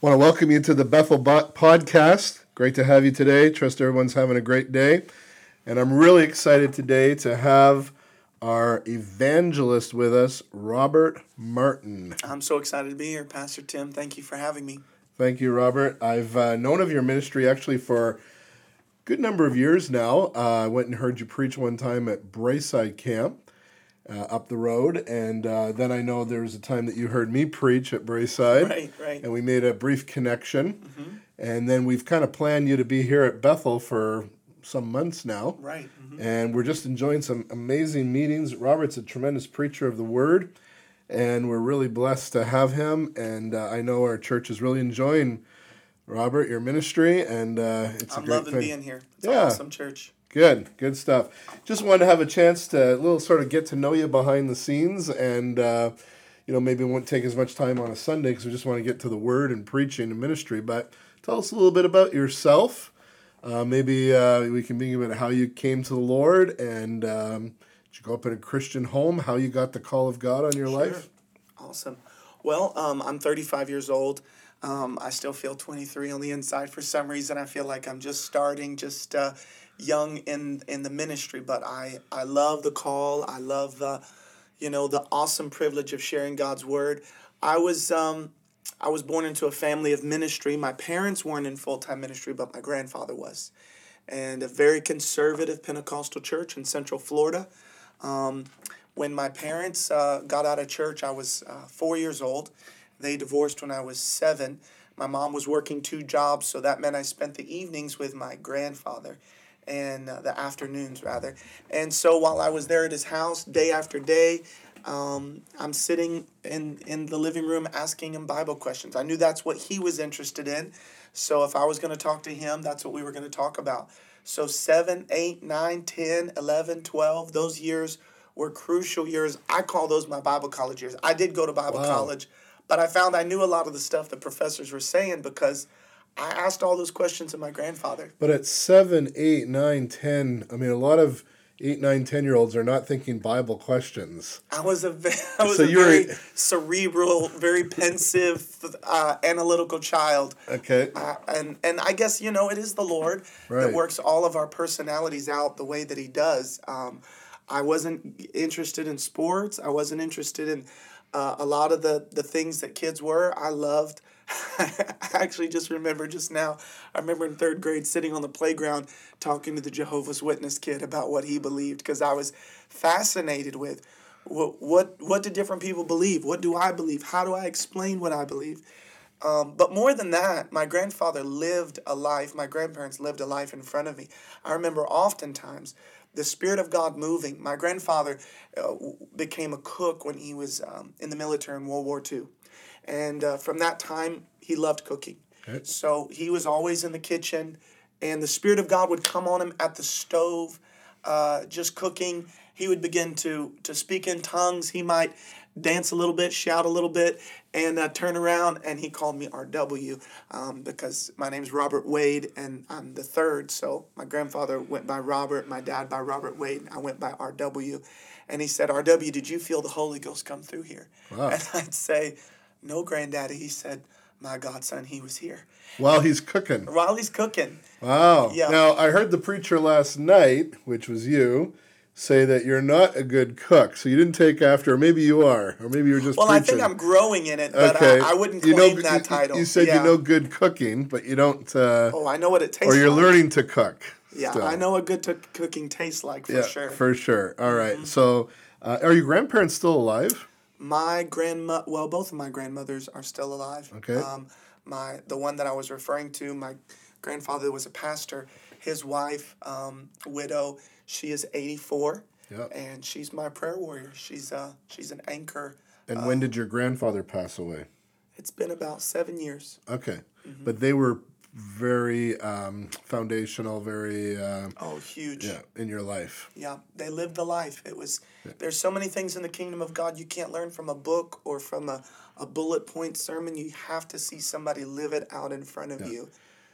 Want to welcome you to the Bethel podcast. Great to have you today. Trust everyone's having a great day. And I'm really excited today to have our evangelist with us, Robert Martin. I'm so excited to be here, Pastor Tim. Thank you for having me. Thank you, Robert. I've uh, known of your ministry actually for a good number of years now. Uh, I went and heard you preach one time at Braeside Camp. Uh, up the road, and uh, then I know there was a time that you heard me preach at Braeside, Right, right. and we made a brief connection, and then we've kind of planned you to be here at Bethel for some months now, Right. mhm. and we're just enjoying some amazing meetings. Robert's a tremendous preacher of the word, and we're really blessed to have him. And uh, I know our church is really enjoying Robert your ministry, and uh, it's a I'm great loving thing. being here. It's Yeah. an awesome church. Good, good stuff. Just wanted to have a chance to a little sort of get to know you behind the scenes, and uh, you know maybe it won't take as much time on a Sunday because we just want to get to the word and preaching and ministry. But tell us a little bit about yourself. Uh, maybe uh, we can think about how you came to the Lord, and um, did you grow up in a Christian home? How you got the call of God on your life? Awesome. Well, um, I'm 35 years old. Um, I still feel 23 on the inside for some reason. I feel like I'm just starting, just uh, young in in the ministry. But I I love the call. I love the, you know, the awesome privilege of sharing God's word. I was um, I was born into a family of ministry. My parents weren't in full time ministry, but my grandfather was, and a very conservative Pentecostal church in Central Florida. Um, when my parents uh, got out of church, I was uh, four years old. They divorced when I was seven. My mom was working two jobs, so that meant I spent the evenings with my grandfather and uh, the afternoons, rather. And so while I was there at his house, day after day, um, I'm sitting in, in the living room asking him Bible questions. I knew that's what he was interested in. So if I was going to talk to him, that's what we were going to talk about. So 7, 8, 9, 10, 11, 12, those years were crucial years. I call those my Bible college years. I did go to Bible Wow. college, but I found I knew a lot of the stuff the professors were saying because I asked all those questions of my grandfather. But at seven, eight, nine, ten, I mean, a lot of eight, nine, ten year olds are not thinking Bible questions. I was a, ve- I was So a were- very cerebral, very pensive, uh, analytical child. Okay. Uh, and and I guess you know it is the Lord Right. that works all of our personalities out the way that He does. Um, I wasn't interested in sports. I wasn't interested in uh, a lot of the the things that kids were. I loved. I actually just remember just now. I remember in third grade sitting on the playground talking to the Jehovah's Witness kid about what he believed because I was fascinated with what what what do different people believe? What do I believe? How do I explain what I believe? Um, but more than that, my grandfather lived a life, my grandparents lived a life in front of me. I remember oftentimes the Spirit of God moving. My grandfather uh, became a cook when he was um, in the military in World War II. And uh, from that time, he loved cooking. Okay. So he was always in the kitchen, and the Spirit of God would come on him at the stove, uh, just cooking. He would begin to to speak in tongues. He might dance a little bit, shout a little bit, and uh, turn around. And he called me RW um, because my name's Robert Wade, and I'm the third. So my grandfather went by Robert, my dad by Robert Wade, and I went by RW. And he said, RW, did you feel the Holy Ghost come through here? Wow. And I'd say, No, granddaddy. He said, My godson, he was here. While he's cooking. While he's cooking. Wow. Yeah. Now, I heard the preacher last night, which was you, say that you're not a good cook. So you didn't take after, or maybe you are, or maybe you're just Well, I think I'm growing in it, but okay. I, I wouldn't You claim know- that you- title. You said yeah. you know good cooking, but you don't, uh, Oh, I know what it tastes like. or you're like. learning to cook. Yeah, still. I know what good to cooking tastes like for Yeah, sure. Mm-hmm. for sure. All right. So, uh, are your grandparents still alive? My grandma, well, both of my grandmothers are still alive. Okay. Um, my the one that I was referring to, my grandfather was a pastor. His wife, um, widow, she is eighty four. Yep. And she's my prayer warrior. She's uh she's an anchor. And when did your grandfather pass away? It's been about seven years. Okay. Mm-hmm. But they were very um, foundational, very, uh, Oh, huge. yeah, in your life. Yeah, they lived the life. It was there's so many things in the kingdom of God you can't learn from a book or from a, a bullet point sermon. You have to see somebody live it out in front of you.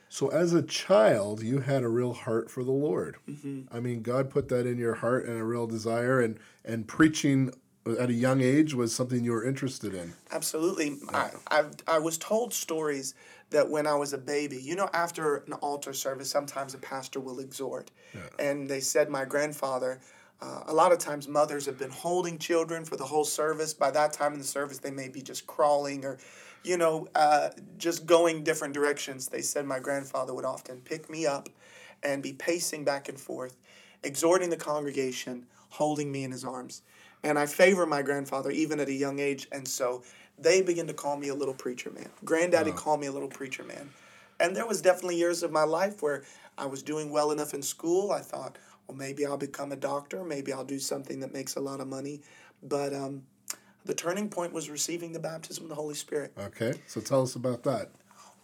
So, as a child, you had a real heart for the Lord. Mm-hmm. I mean, God put that in your heart and a real desire, and and preaching at a young age was something you were interested in. Absolutely. I, I, I was told stories that when I was a baby, you know, after an altar service, sometimes a pastor will exhort. And they said my grandfather, uh, a lot of times mothers have been holding children for the whole service. By that time in the service, they may be just crawling or, you know, uh, just going different directions. They said my grandfather would often pick me up and be pacing back and forth, exhorting the congregation, holding me in his arms. And I favor my grandfather even at a young age. And so they begin to call me a little preacher man. Granddaddy called me a little preacher man. And there was definitely years of my life where I was doing well enough in school. I thought, well, maybe I'll become a doctor. Maybe I'll do something that makes a lot of money. But um, the turning point was receiving the baptism of the Holy Spirit. Okay, so tell us about that.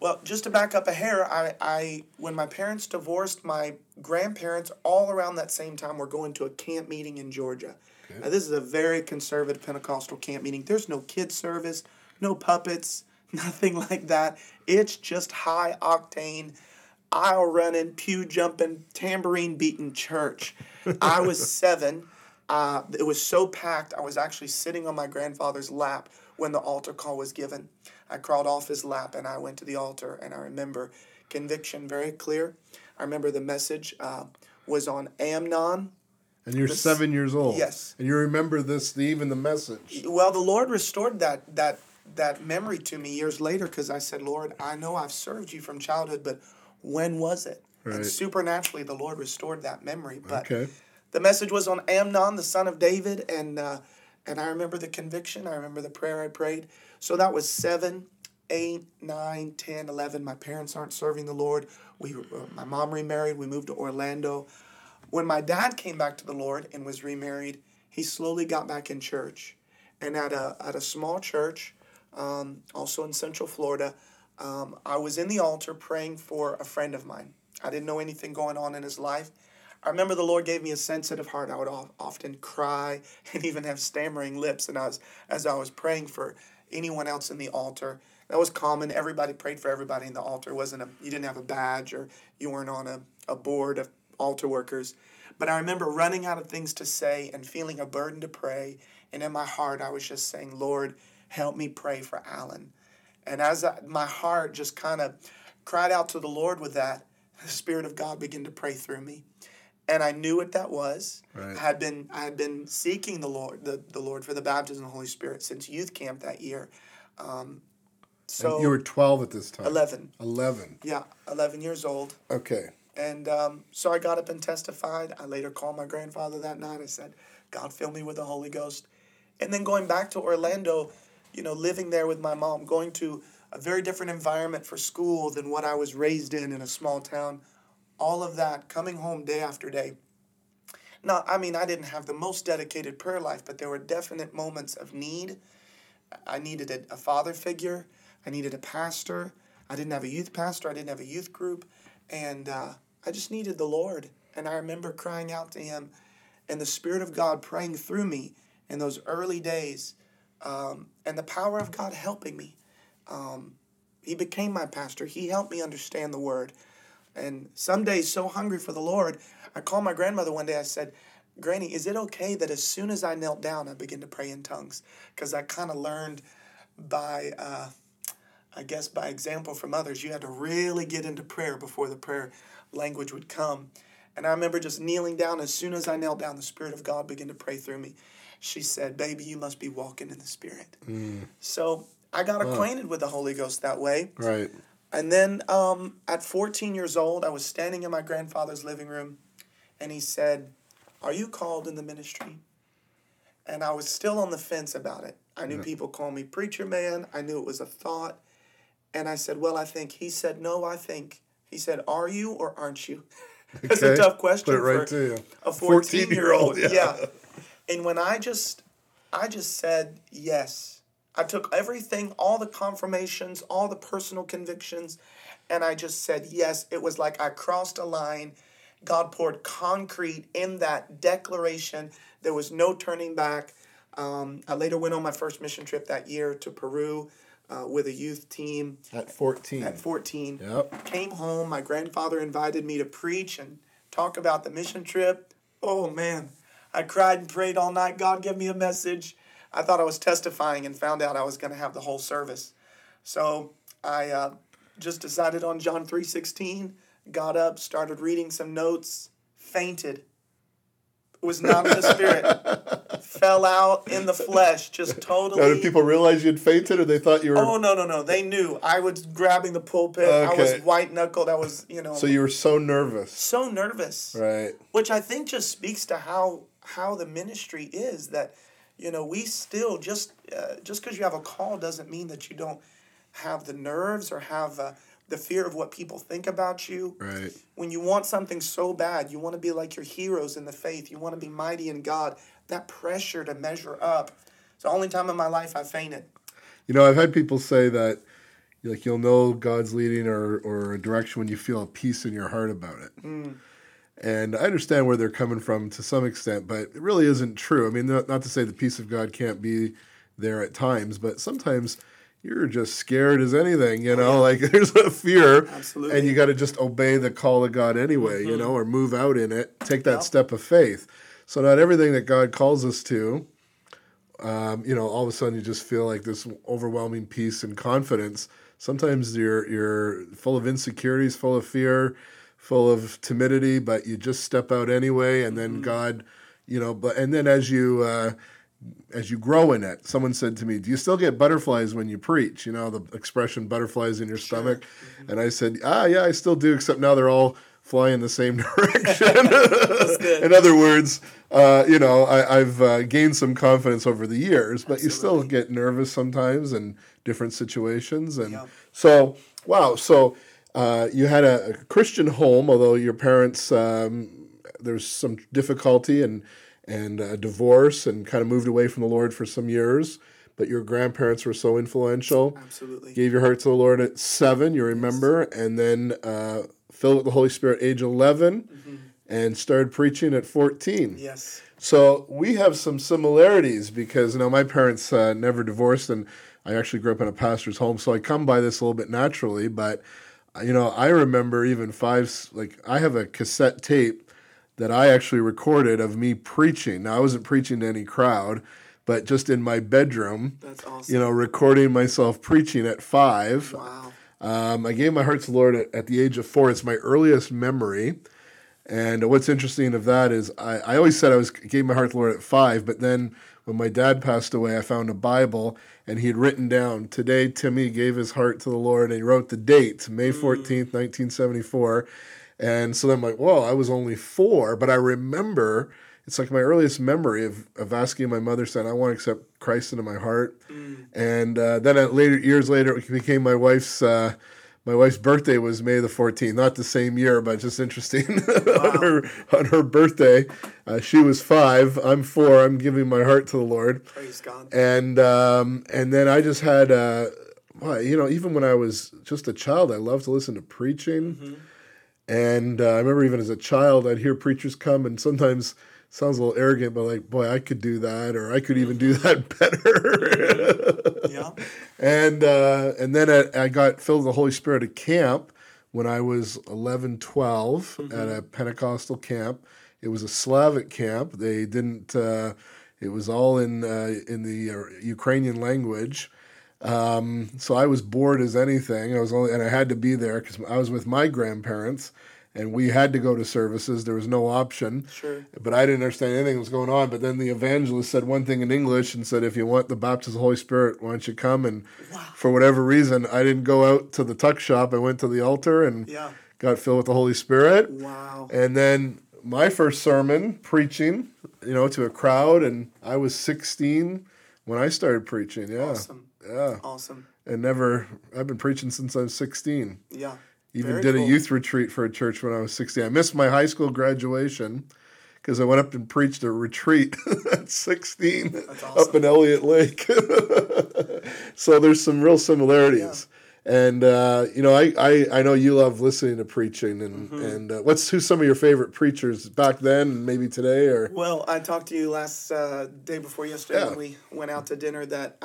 Well, just to back up a hair, I, I when my parents divorced, my grandparents all around that same time were going to a camp meeting in Georgia. Now, this is a very conservative Pentecostal camp meeting. There's no kid service, no puppets, nothing like that. It's just high octane, aisle running, pew jumping, tambourine beating church. I was seven. Uh, it was so packed, I was actually sitting on my grandfather's lap when the altar call was given. I crawled off his lap and I went to the altar, and I remember conviction very clear. I remember the message uh, was on Amnon. And you're This- seven years old. yes. And you remember this, the, even the message. Well, the Lord restored that that that memory to me years later because I said, Lord, I know I've served you from childhood, but when was it? Right. And supernaturally, the Lord restored that memory. But Okay. the message was on Amnon, the son of David, and uh, and I remember the conviction. I remember the prayer I prayed. So that was seven, eight, nine, 10, 11. My parents aren't serving the Lord. We, uh, my mom remarried. We moved to Orlando. When my dad came back to the Lord and was remarried, he slowly got back in church, and at a at a small church, um, also in Central Florida, um, I was in the altar praying for a friend of mine. I didn't know anything going on in his life. I remember the Lord gave me a sensitive heart. I would of- often cry and even have stammering lips, and I was as I was praying for anyone else in the altar. That was common. Everybody prayed for everybody in the altar. It wasn't a you didn't have a badge or you weren't on a, a board of altar workers. But I remember running out of things to say and feeling a burden to pray. And in my heart, I was just saying, Lord, help me pray for Alan. And as I, my heart just kind of cried out to the Lord with that, the Spirit of God began to pray through me. And I knew what that was. Right. I had been I had been seeking the Lord, the, the Lord for the baptism of the Holy Spirit since youth camp that year. Um, so And you were 12 at this time. 11. 11. Yeah, 11 years old. Okay. And um, so I got up and testified. I later called my grandfather that night. I said, God, fill me with the Holy Ghost. And then going back to Orlando, you know, living there with my mom, going to a very different environment for school than what I was raised in in a small town, all of that, coming home day after day. Now, I mean, I didn't have the most dedicated prayer life, but there were definite moments of need. I needed a, a father figure. I needed a pastor. I didn't have a youth pastor. I didn't have a youth group. And uh, I just needed the Lord. And I remember crying out to Him and the Spirit of God praying through me in those early days um, and the power of God helping me. Um, he became my pastor. He helped me understand the Word. And some days, so hungry for the Lord, I called my grandmother one day. I said, Granny, is it okay that as soon as I knelt down, I began to pray in tongues? Because I kind of learned by, uh, I guess, by example from others, you had to really get into prayer before the prayer language would come. And I remember just kneeling down. As soon as I knelt down, the Spirit of God began to pray through me. She said, Baby, you must be walking in the Spirit. So I got acquainted with the Holy Ghost that way. Right. And then um, at 14 years old, I was standing in my grandfather's living room, and he said, Are you called in the ministry? And I was still on the fence about it. I knew people call me preacher man, I knew it was a thought. And I said, Well, I think. He said, No, I think. He said, Are you or aren't you? That's a tough question right for to you. a 14 year old. 14-year-old, yeah. Yeah. And when I just, I just said yes. I took everything, all the confirmations, all the personal convictions, and I just said yes. It was like I crossed a line. God poured concrete in that declaration. There was no turning back. Um, I later went on my first mission trip that year to Peru uh, with a youth team At 14. at 14 Yep. came home. My grandfather invited me to preach and talk about the mission trip. Oh man, I cried and prayed all night. God, give me a message. I thought I was testifying and found out I was going to have the whole service. So I uh, just decided on John 3.16, got up, started reading some notes, fainted. Was not in the spirit. Fell out in the flesh, just totally. Now, did people realize you'd fainted, or they thought you were? Oh no no no! They knew I was grabbing the pulpit. I was white knuckled. I was you know So you were so nervous, so nervous right? which I think just speaks to how how the ministry is that you know we still just uh, just because you have a call doesn't mean that you don't have the nerves or have uh, the fear of what people think about you. Right. When you want something so bad, you want to be like your heroes in the faith. You want to be mighty in God. That pressure to measure up. It's the only time in my life I fainted. You know, I've had people say that, like, you'll know God's leading or or a direction when you feel a peace in your heart about it. Mm. And I understand where they're coming from to some extent, but it really isn't true. I mean, not, not to say the peace of God can't be there at times, but sometimes you're just scared as anything, you know, like there's a fear. Absolutely. And you got to just obey the call of God anyway, you know, or move out in it, take that Yep. step of faith. So, not everything that God calls us to, um, you know, all of a sudden you just feel like this overwhelming peace and confidence. Sometimes you're you're full of insecurities, full of fear, full of timidity, but you just step out anyway, and then God, you know, but and then as you uh, as you grow in it, someone said to me, "Do you still get butterflies when you preach?" You know, the expression "butterflies in your stomach," and I said, "Ah, yeah, I still do, except now they're all." Fly in the same direction. in other words, uh, you know, I, I've uh, gained some confidence over the years, but you still get nervous sometimes in different situations. And Yeah. so, wow. So uh, you had a, a Christian home, although your parents, um, there's some difficulty and and a divorce, and kind of moved away from the Lord for some years. But your grandparents were so influential. Absolutely. Gave your heart to the Lord at seven, you remember, and then uh, filled with the Holy Spirit age 11 and started preaching at 14. Yes. So we have some similarities because you know my parents uh, never divorced, and I actually grew up in a pastor's home, so I come by this a little bit naturally. But uh, you know, I remember even five like I have a cassette tape that I actually recorded of me preaching. Now I wasn't preaching to any crowd, but just in my bedroom, That's awesome. you know, recording myself preaching at five. Wow. Um, I gave my heart to the Lord at, at the age of four. It's my earliest memory. And what's interesting of that is I, I always said I was gave my heart to the Lord at five, but then when my dad passed away, I found a Bible and he had written down today Timmy gave his heart to the Lord and he wrote the date, May fourteenth, nineteen seventy four. And so then I'm like, whoa, I was only four, but I remember it's like my earliest memory of, of asking my mother saying, I want to accept Christ into my heart. And uh, then at later years later, it became my wife's uh, my wife's birthday was May the 14th, not the same year, but just interesting. on her on her birthday, uh, she was five. I'm four. I'm giving my heart to the Lord, Praise God. and um, and then I just had, uh, well, you know, even when I was just a child, I loved to listen to preaching, and uh, I remember even as a child, I'd hear preachers come, and sometimes. Sounds a little arrogant, but like, boy, I could do that, or I could even do that better. Yeah. And uh, and then I, I got filled with the Holy Spirit at camp when I was 11, 12 at a Pentecostal camp. It was a Slavic camp. They didn't. Uh, it was all in uh, in the uh, Ukrainian language. Um, so I was bored as anything. I was only, and I had to be there because I was with my grandparents, and we had to go to services. There was no option. Sure. But I didn't understand anything that was going on. But then the evangelist said one thing in English and said, if you want the baptism of the Holy Spirit, why don't you come? And for whatever reason, I didn't go out to the tuck shop. I went to the altar and Yeah. got filled with the Holy Spirit. Wow. And then my first sermon, preaching, you know, to a crowd. And I was 16 when I started preaching. Yeah. Awesome. Yeah. Awesome. And never, I've been preaching since I was 16. Yeah. Even Very did a youth retreat for a church when I was 16. I missed my high school graduation because I went up and preached a retreat at 16 up awesome. in Elliott Lake. so there's some real similarities. And uh, you know, I, I, I know you love listening to preaching, and Mm-hmm. and uh, what's who's some of your favorite preachers back then, and maybe today, or Well, I talked to you last uh, day before yesterday Yeah. when we went out to dinner that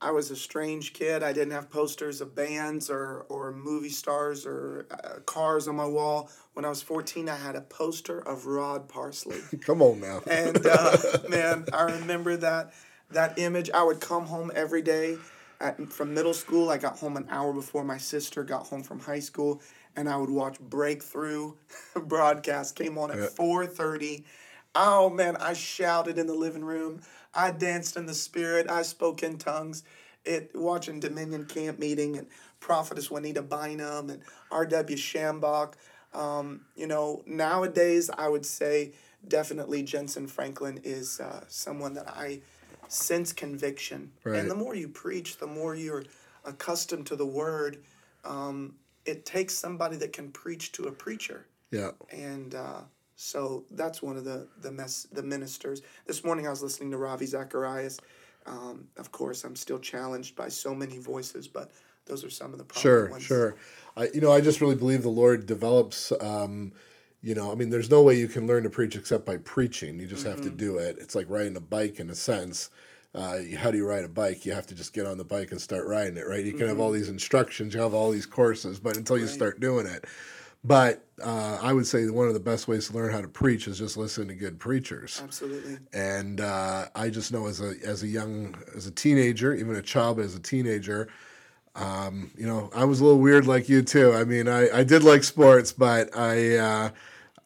I, was a strange kid. I didn't have posters of bands or, or movie stars or uh, cars on my wall. When I was 14, I had a poster of Rod Parsley. come on now, And uh, man, I remember that that image. I would come home every day at, from middle school. I got home an hour before my sister got home from high school, and I would watch Breakthrough broadcast. Came on at Yeah. four thirty. Oh man, I shouted in the living room. I danced in the spirit. I spoke in tongues. It watching Dominion Camp meeting and Prophetess Juanita Bynum and R.W. Schambach. Um, you know, nowadays I would say definitely Jentezen Franklin is uh, someone that I sense conviction. Right. And the more you preach, the more you're accustomed to the word. Um, it takes somebody that can preach to a preacher Yeah. and uh, so that's one of the the mess the ministers. This morning I was listening to Ravi Zacharias. Um, of course, I'm still challenged by so many voices, but those are some of the Sure, ones. sure. I, you know, I just really believe the Lord develops. Um, you know, I mean, there's no way you can learn to preach except by preaching. You just have Mm-hmm. to do it. It's like riding a bike in a sense. Uh, how do you ride a bike? You have to just get on the bike and start riding it, right? You can have all these instructions, you have all these courses, but until you Mm-hmm. Start doing it. But uh, I would say one of the best ways to learn how to preach is just listen to good preachers Absolutely. and uh, I just know as a as a young as a teenager, even a child, but as a teenager, um, you know, I was a little weird like you too. I mean, I, I did like sports, but I uh,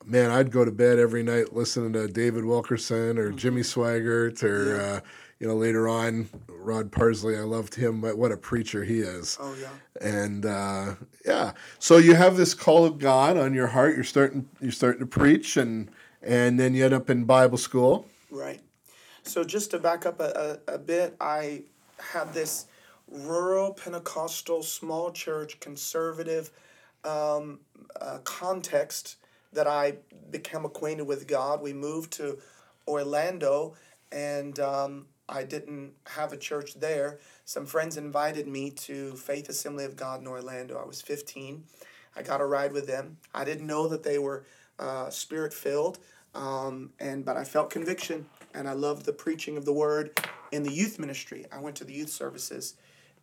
man, I'd go to bed every night listening to David Wilkerson or Jimmy Swaggart or uh, you know later on Rod Parsley. I loved him. But what a preacher he is. Oh yeah. And uh, yeah, so you have this call of God on your heart. You're starting you're starting to preach, and and then you end up in Bible school. Right. So just to back up a, a, a bit, I had this rural Pentecostal small church conservative um, uh, context that I became acquainted with God. We moved to Orlando and um, I didn't have a church there. Some friends invited me to Faith Assembly of God in Orlando. I was 15. I got a ride with them. I didn't know that they were uh, spirit filled, um, and but I felt conviction, and I loved the preaching of the word in the youth ministry. I went to the youth services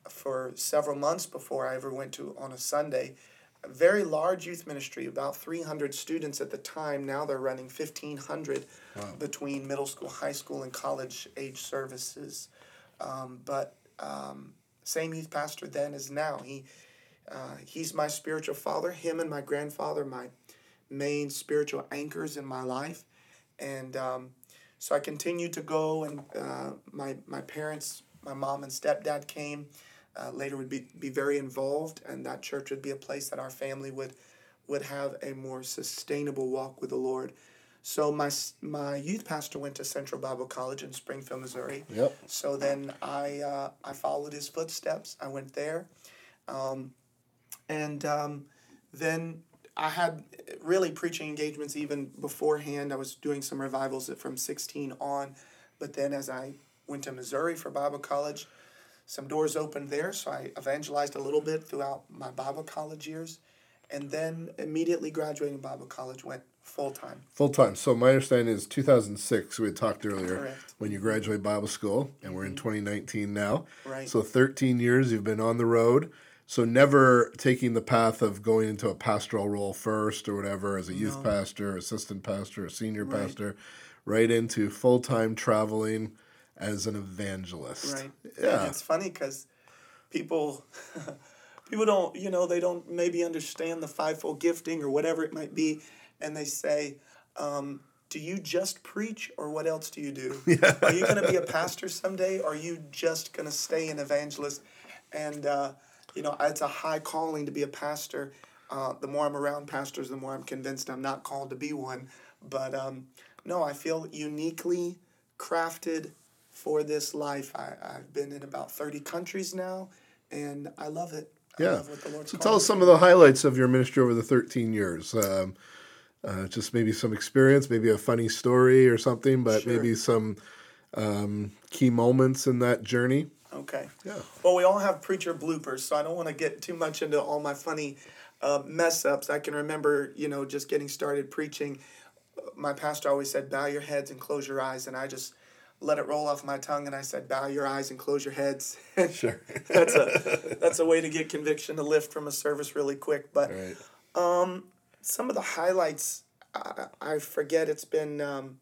for several months before I ever went to on a Sunday. A very large youth ministry, about 300 students at the time. Now they're running 1,500 between middle school, high school, and college age services. Um, but um, same youth pastor then as now. He uh, he's my spiritual father. Him and my grandfather, my main spiritual anchors in my life, and um, so I continued to go. And uh, my my parents, my mom and stepdad came. Uh, later would be, be very involved, and that church would be a place that our family would would have a more sustainable walk with the Lord. So my my youth pastor went to Central Bible College in Springfield, Missouri. Yep. So then I uh, I followed his footsteps. I went there, um, and um, then I had really preaching engagements even beforehand. I was doing some revivals from sixteen on, but then as I went to Missouri for Bible college, some doors opened there. So I evangelized a little bit throughout my Bible college years, and then immediately graduating Bible college went full time. Full time. So my understanding is 2006. We had talked earlier Correct. when you graduate Bible school, and we're in mm-hmm. 2019 now. Right. So 13 years you've been on the road. So never taking the path of going into a pastoral role first or whatever as a youth No. pastor, assistant pastor, a senior Right. pastor, right into full time traveling as an evangelist. Right. Yeah. And it's funny because people people don't you know they don't maybe understand the fivefold gifting or whatever it might be, and they say. Um, do you just preach or what else do you do? Are you going to be a pastor someday or are you just going to stay an evangelist? And, uh, you know, it's a high calling to be a pastor. Uh, the more I'm around pastors, the more I'm convinced I'm not called to be one. But um, no, I feel uniquely crafted for this life. I, I've been in about 30 countries now, and I love it. I Yeah. love what the Lord's So tell us some of the highlights of your ministry over the 13 years. Um, uh, just maybe some experience, maybe a funny story or something, but Sure. maybe some um, key moments in that journey. Okay. Yeah. Well, we all have preacher bloopers, so I don't want to get too much into all my funny uh, mess ups. I can remember, you know, just getting started preaching. My pastor always said, "Bow your heads and close your eyes," and I just let it roll off my tongue, and I said, "Bow your eyes and close your heads." Sure. that's a that's a way to get conviction to lift from a service really quick. But right. some of the highlights, I, I forget. It's been, um,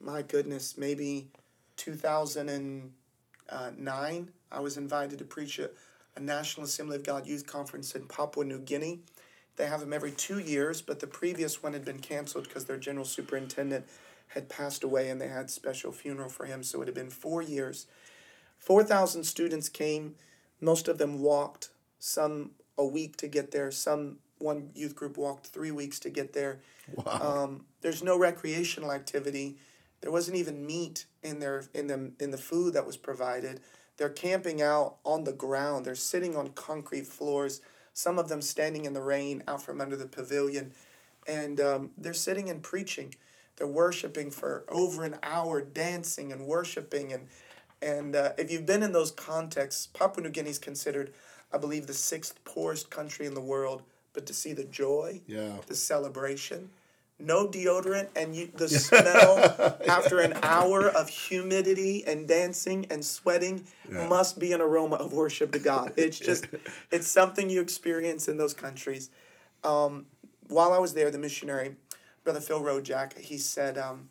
my goodness, maybe 2009, I was invited to preach at a National Assembly of God Youth Conference in Papua New Guinea. They have them every two years, but the previous one had been canceled because their general superintendent had passed away and they had special funeral for him. So it had been four years. 4,000 students came. Most of them walked, some a week to get there. Some, one youth group walked three weeks to get there. Wow. Um, there's no recreational activity. There wasn't even meat in their in the in the food that was provided. They're camping out on the ground. They're sitting on concrete floors. Some of them standing in the rain out from under the pavilion, and um, they're sitting and preaching. They're worshiping for over an hour, dancing and worshiping. And and uh, if you've been in those contexts, Papua New Guinea is considered, I believe, the sixth poorest country in the world. But to see the joy, Yeah. the celebration, no deodorant, and you, the smell after an hour of humidity and dancing and sweating Yeah. must be an aroma of worship to God. It's just, it's something you experience in those countries. Um, while I was there, the missionary, Brother Phil Rojak, he said, um,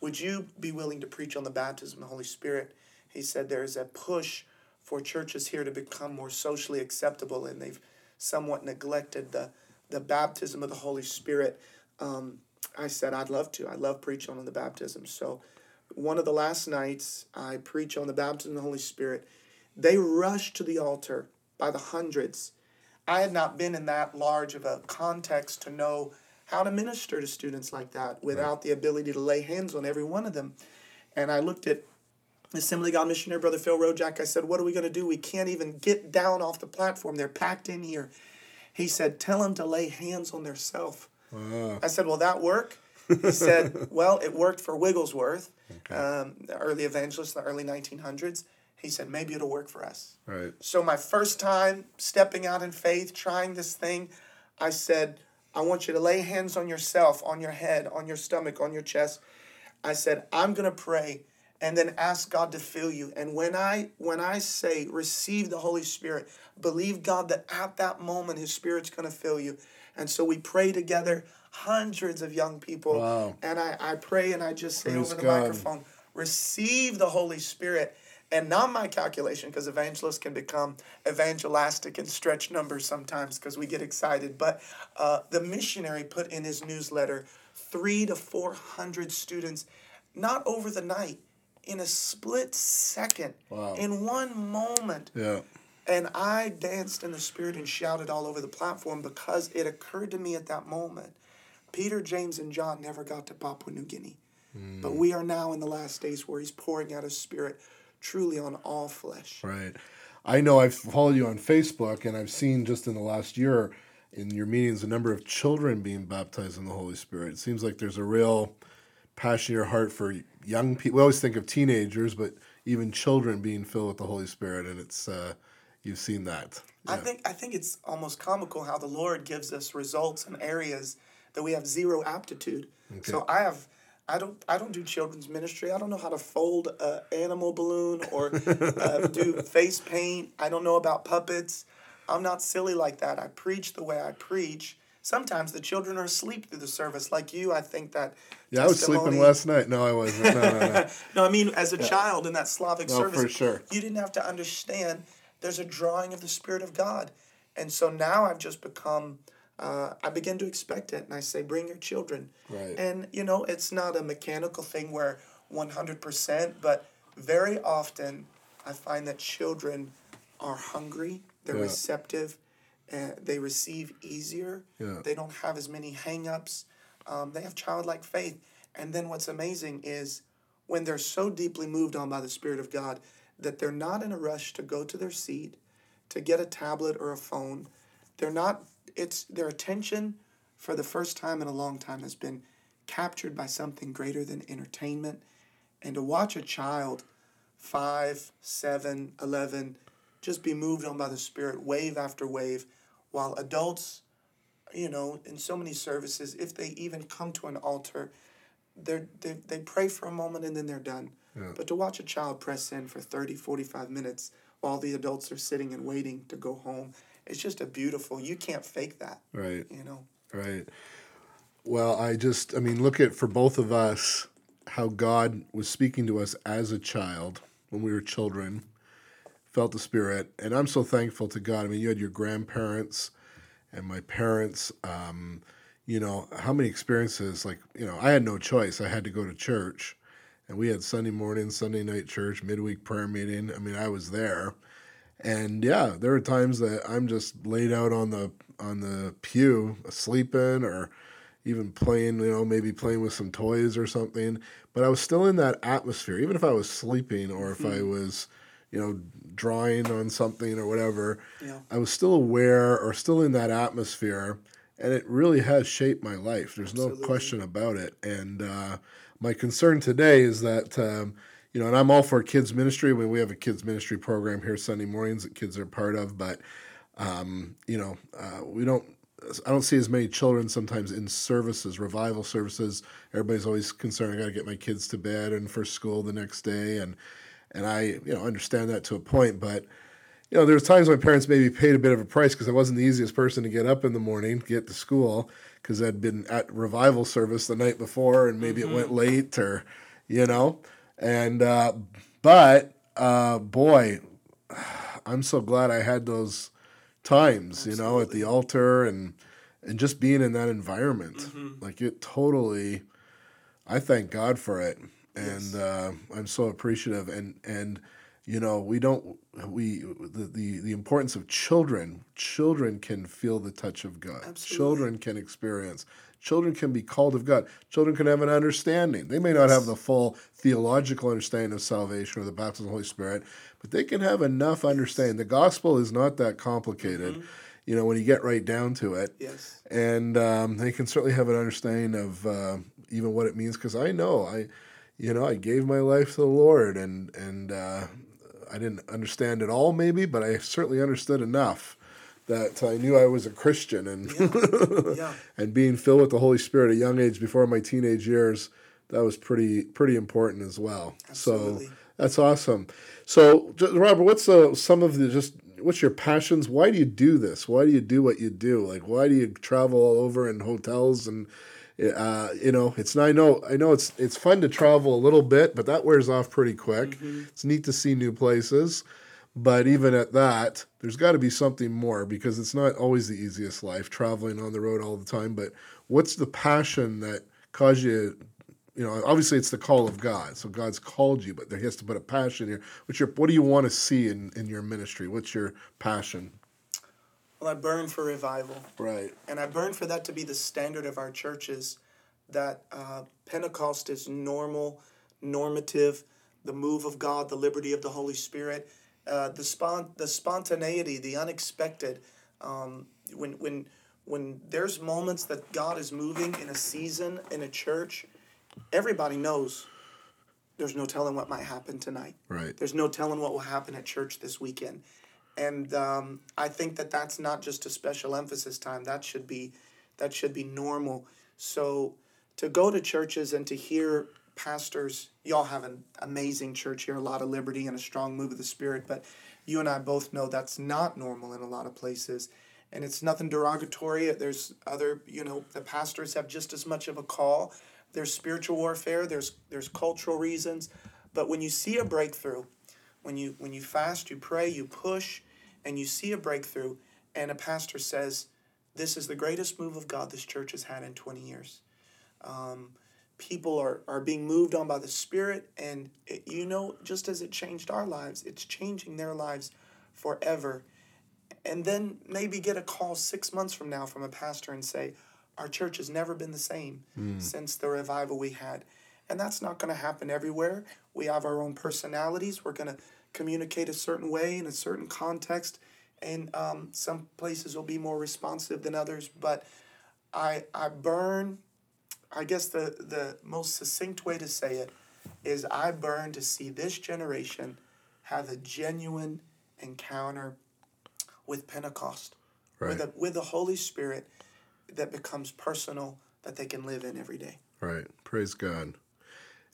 Would you be willing to preach on the baptism of the Holy Spirit? He said there's a push for churches here to become more socially acceptable, and they've somewhat neglected the, the baptism of the Holy Spirit. Um, I said, I'd love to. I love preaching on the baptism. So, one of the last nights, I preach on the baptism of the Holy Spirit. They rushed to the altar by the hundreds. I had not been in that large of a context to know how to minister to students like that without the ability to lay hands on every one of them. And I looked at Assembly God missionary brother Phil Rojak. I said, "What are we going to do? We can't even get down off the platform. They're packed in here." He said, "Tell them to lay hands on themselves." Wow. I said, "Will that work?" He said, "Well, it worked for Wigglesworth, um, the early evangelist, in the early 1900s." He said, "Maybe it'll work for us." Right. So my first time stepping out in faith, trying this thing, I said, I want you to lay hands on yourself, on your head, on your stomach, on your chest. I said, I'm going to pray and then ask God to fill you. And when I when I say receive the Holy Spirit, believe God that at that moment his spirit's going to fill you. And so we pray together, hundreds of young people. Wow. And I, I pray and I just say Praise over the God. microphone, receive the Holy Spirit. And not my calculation, because evangelists can become evangelistic and stretch numbers sometimes because we get excited. But uh, the missionary put in his newsletter three to four hundred students, not over the night, in a split second, Wow. in one moment. Yeah. And I danced in the spirit and shouted all over the platform because it occurred to me at that moment. Peter, James, and John never got to Papua New Guinea. But we are now in the last days where he's pouring out his spirit truly on all flesh. Right. I know I've followed you on Facebook and I've seen just in the last year in your meetings a number of children being baptized in the Holy Spirit. It seems like there's a real passion in your heart for young people. We always think of teenagers, but even children being filled with the Holy Spirit, and it's uh, you've seen that. I think I think it's almost comical how the Lord gives us results in areas that we have zero aptitude. So I have I don't I don't do children's ministry. I don't know how to fold a animal balloon or uh, do face paint. I don't know about puppets. I'm not silly like that. I preach the way I preach. Sometimes the children are asleep through the service, like you. I think that. Yeah, I was sleeping last night. No, I wasn't. No, no, no. no, I mean, as a child in that Slavic No, service, for sure. you didn't have to understand there's a drawing of the Spirit of God. And so now I've just become, uh, I begin to expect it. And I say, bring your children. Right. And, you know, it's not a mechanical thing where 100%, but very often I find that children are hungry, they're Yeah. receptive, and they receive easier. Yeah. They don't have as many hang-ups. Um, they have childlike faith. And then what's amazing is when they're so deeply moved on by the Spirit of God that they're not in a rush to go to their seat, to get a tablet or a phone. They're not, it's their attention for the first time in a long time has been captured by something greater than entertainment. And to watch a child, five, seven, eleven, just be moved on by the Spirit wave after wave, while adults, you know, in so many services, if they even come to an altar, they're, they, they pray for a moment and then they're done. Yeah. But to watch a child press in for 30, 45 minutes while the adults are sitting and waiting to go home, it's just a beautiful, you can't fake that, Right. you know. Right. Well, I just, I mean, look at for both of us, how God was speaking to us as a child when we were children, felt the Spirit. And I'm so thankful to God. I mean, you had your grandparents and my parents. Um, you know, how many experiences, like, you know, I had no choice. I had to go to church. And we had Sunday morning, Sunday night church, midweek prayer meeting. I mean, I was there. And yeah, there are times that I'm just laid out on the on the pew, sleeping or even playing, you know, maybe playing with some toys or something. But I was still in that atmosphere, even if I was sleeping or if I was, you know, drawing on something or whatever. Yeah. I was still aware or still in that atmosphere, and it really has shaped my life. There's no question about it. And uh, my concern today is that. Um, you know, and I'm all for kids ministry. When we have a kids ministry program here Sunday mornings that kids are part of, but um, you know, uh, we don't. I don't see as many children sometimes in services, revival services. Everybody's always concerned. I got to get my kids to bed and for school the next day, and and I you know understand that to a point, but you know, there there's times my parents maybe paid a bit of a price because I wasn't the easiest person to get up in the morning, get to school, because I'd been at revival service the night before and maybe it went late or, you know, and uh, but uh, boy, I'm so glad I had those times, you know, at the altar and and just being in that environment, like it totally. I thank God for it, and uh, I'm so appreciative. And and you know, we don't we the, the the importance of children. Children can feel the touch of God. Absolutely. Children can experience. Children can be called of God. Children can have an understanding. They may not have the full theological understanding of salvation or the baptism of the Holy Spirit, but they can have enough understanding. The gospel is not that complicated, you know, when you get right down to it Yes. and um, they can certainly have an understanding of uh, even what it means because I know I, you know, I gave my life to the Lord and and uh, I didn't understand it all maybe, but I certainly understood enough that I knew I was a Christian and Yeah. and being filled with the Holy Spirit at a young age before my teenage years, that was pretty pretty important as well. Absolutely. So that's awesome. So Robert, what's uh, some of the just what's your passions? Why do you do this? Why do you do what you do? Like why do you travel all over in hotels and uh, you know, it's I know I know it's it's fun to travel a little bit, but that wears off pretty quick. It's neat to see new places. But even at that, there's got to be something more because it's not always the easiest life traveling on the road all the time. But what's the passion that caused you? You know, obviously it's the call of God. So God's called you, but there has to put a passion here. What's your what do you want to see in, in your ministry? What's your passion? Well, I burn for revival. Right. And I burn for that to be the standard of our churches, that uh, Pentecost is normal, normative, the move of God, the liberty of the Holy Spirit, uh, the spon- the spontaneity, the unexpected. Um, when when when there's moments that God is moving in a season in a church, everybody knows. There's no telling what might happen tonight. Right. There's no telling what will happen at church this weekend. And um, I think that that's not just a special emphasis time. That should be that should be normal. So to go to churches and to hear pastors, y'all have an amazing church here, a lot of liberty and a strong move of the spirit, but you and I both know that's not normal in a lot of places. And it's nothing derogatory. There's other, you know, the pastors have just as much of a call. There's spiritual warfare, there's there's cultural reasons. But when you see a breakthrough, when you when you fast, you pray, you push, and you see a breakthrough, and a pastor says, "This is the greatest move of God this church has had in twenty years." Um, people are are being moved on by the Spirit, and it, you know, just as it changed our lives, it's changing their lives forever. And then maybe get a call six months from now from a pastor and say, "Our church has never been the same since the revival we had." And that's not going to happen everywhere. We have our own personalities. We're going to communicate a certain way in a certain context. And um, some places will be more responsive than others. But I, I burn, I guess the, the most succinct way to say it is I burn to see this generation have a genuine encounter with Pentecost, Right. with, a, with the Holy Spirit that becomes personal, that they can live in every day. Right. Praise God.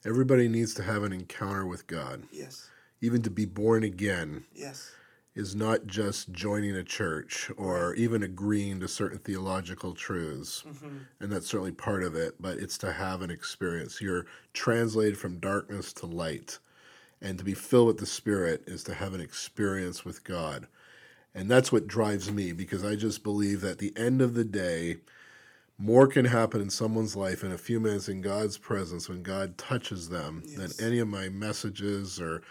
Everybody needs to have an encounter with God, Yes, even to be born again. yes. is not just joining a church or even agreeing to certain theological truths. Mm-hmm. And that's certainly part of it, but it's to have an experience. You're translated from darkness to light. And to be filled with the Spirit is to have an experience with God. And that's what drives me because I just believe that the end of the day, more can happen in someone's life in a few minutes in God's presence when God touches them yes. than any of my messages or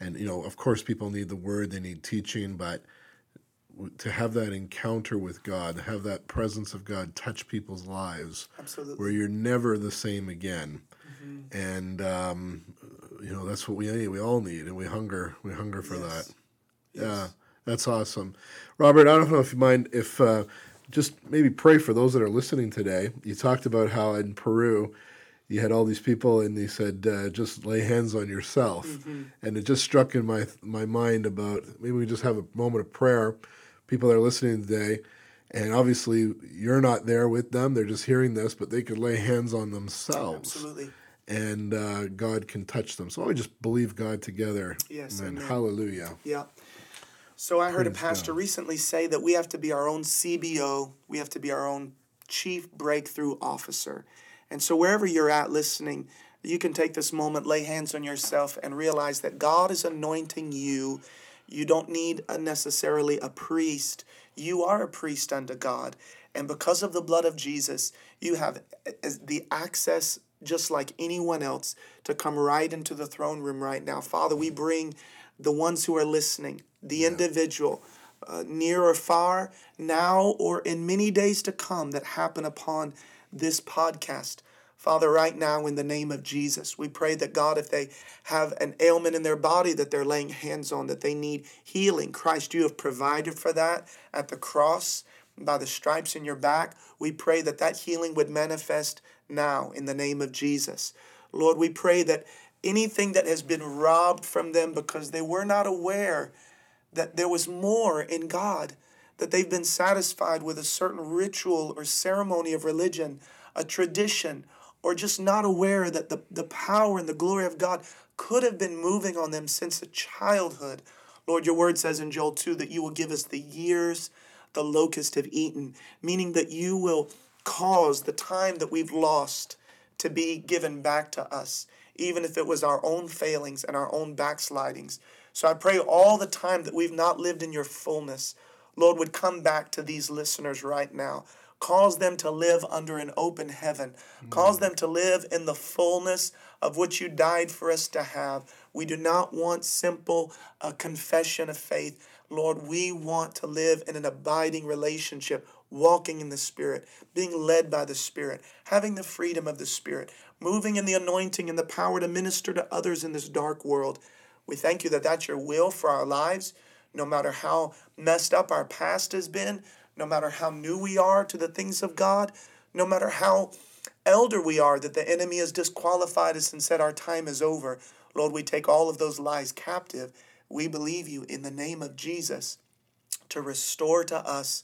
and you know of course people need the word they need teaching but to have that encounter with God, to have that presence of God touch people's lives, Absolutely. where you're never the same again, mm-hmm. and um, you know that's what we need. We all need, and we hunger. We hunger for yes. that. Yes. Yeah, that's awesome, Robert. I don't know if you mind if uh, just maybe pray for those that are listening today. You talked about how in Peru you had all these people and he said uh, just lay hands on yourself. Mm-hmm. and it just struck in my my mind about maybe we just have a moment of prayer people that are listening today. And obviously you're not there with them. They're just hearing this but they could lay hands on themselves. Absolutely. And uh, god can touch them. So i just believe god together. Yes and hallelujah. Yeah so I heard Praise a pastor God. recently say that we have to be our own CBO, we have to be our own chief breakthrough officer. And so wherever you're at listening, you can take this moment, lay hands on yourself, and realize that God is anointing you. You don't need a necessarily a priest. You are a priest unto God. And because of the blood of Jesus, you have the access, just like anyone else, to come right into the throne room right now. Father, we bring the ones who are listening, the yeah. individual, uh, near or far, now or in many days to come, that happen upon this podcast. Father, right now, in the name of Jesus, we pray that God, if they have an ailment in their body that they're laying hands on, that they need healing, Christ, you have provided for that at the cross by the stripes in your back. We pray that that healing would manifest now in the name of Jesus. Lord, we pray that anything that has been robbed from them because they were not aware that there was more in God, that they've been satisfied with a certain ritual or ceremony of religion, a tradition, or just not aware that the, the power and the glory of God could have been moving on them since a childhood. Lord, your word says in Joel 2 that you will give us the years the locusts have eaten, meaning that you will cause the time that we've lost to be given back to us even if it was our own failings and our own backslidings. So I pray all the time that we've not lived in your fullness, Lord, would come back to these listeners right now. Cause them to live under an open heaven. Cause them to live in the fullness of what you died for us to have. We do not want simple uh, confession of faith. Lord, we want to live in an abiding relationship, walking in the Spirit, being led by the Spirit, having the freedom of the Spirit, moving in the anointing and the power to minister to others in this dark world. We thank you that that's your will for our lives, no matter how messed up our past has been, no matter how new we are to the things of God, no matter how elder we are that the enemy has disqualified us and said our time is over. Lord, we take all of those lies captive. We believe you in the name of Jesus to restore to us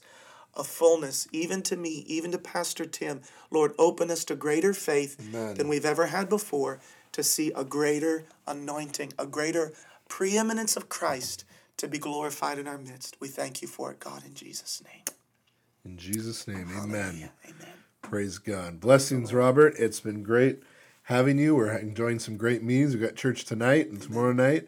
a fullness, even to me, even to Pastor Tim. Lord, open us to greater faith Amen. than we've ever had before to see a greater anointing, a greater preeminence of Christ to be glorified in our midst. We thank you for it, God, in Jesus' name. In Jesus' name, amen. Amen. Praise God. Blessings, Robert. It's been great having you. We're enjoying some great meetings. We've got church tonight and tomorrow night.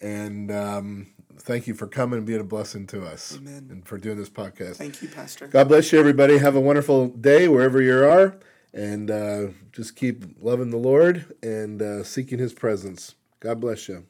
And um, thank you for coming and being a blessing to us. Amen. And for doing this podcast. Thank you, Pastor. God bless you, everybody. Have a wonderful day wherever you are. And uh, just keep loving the Lord and uh, seeking his presence. God bless you.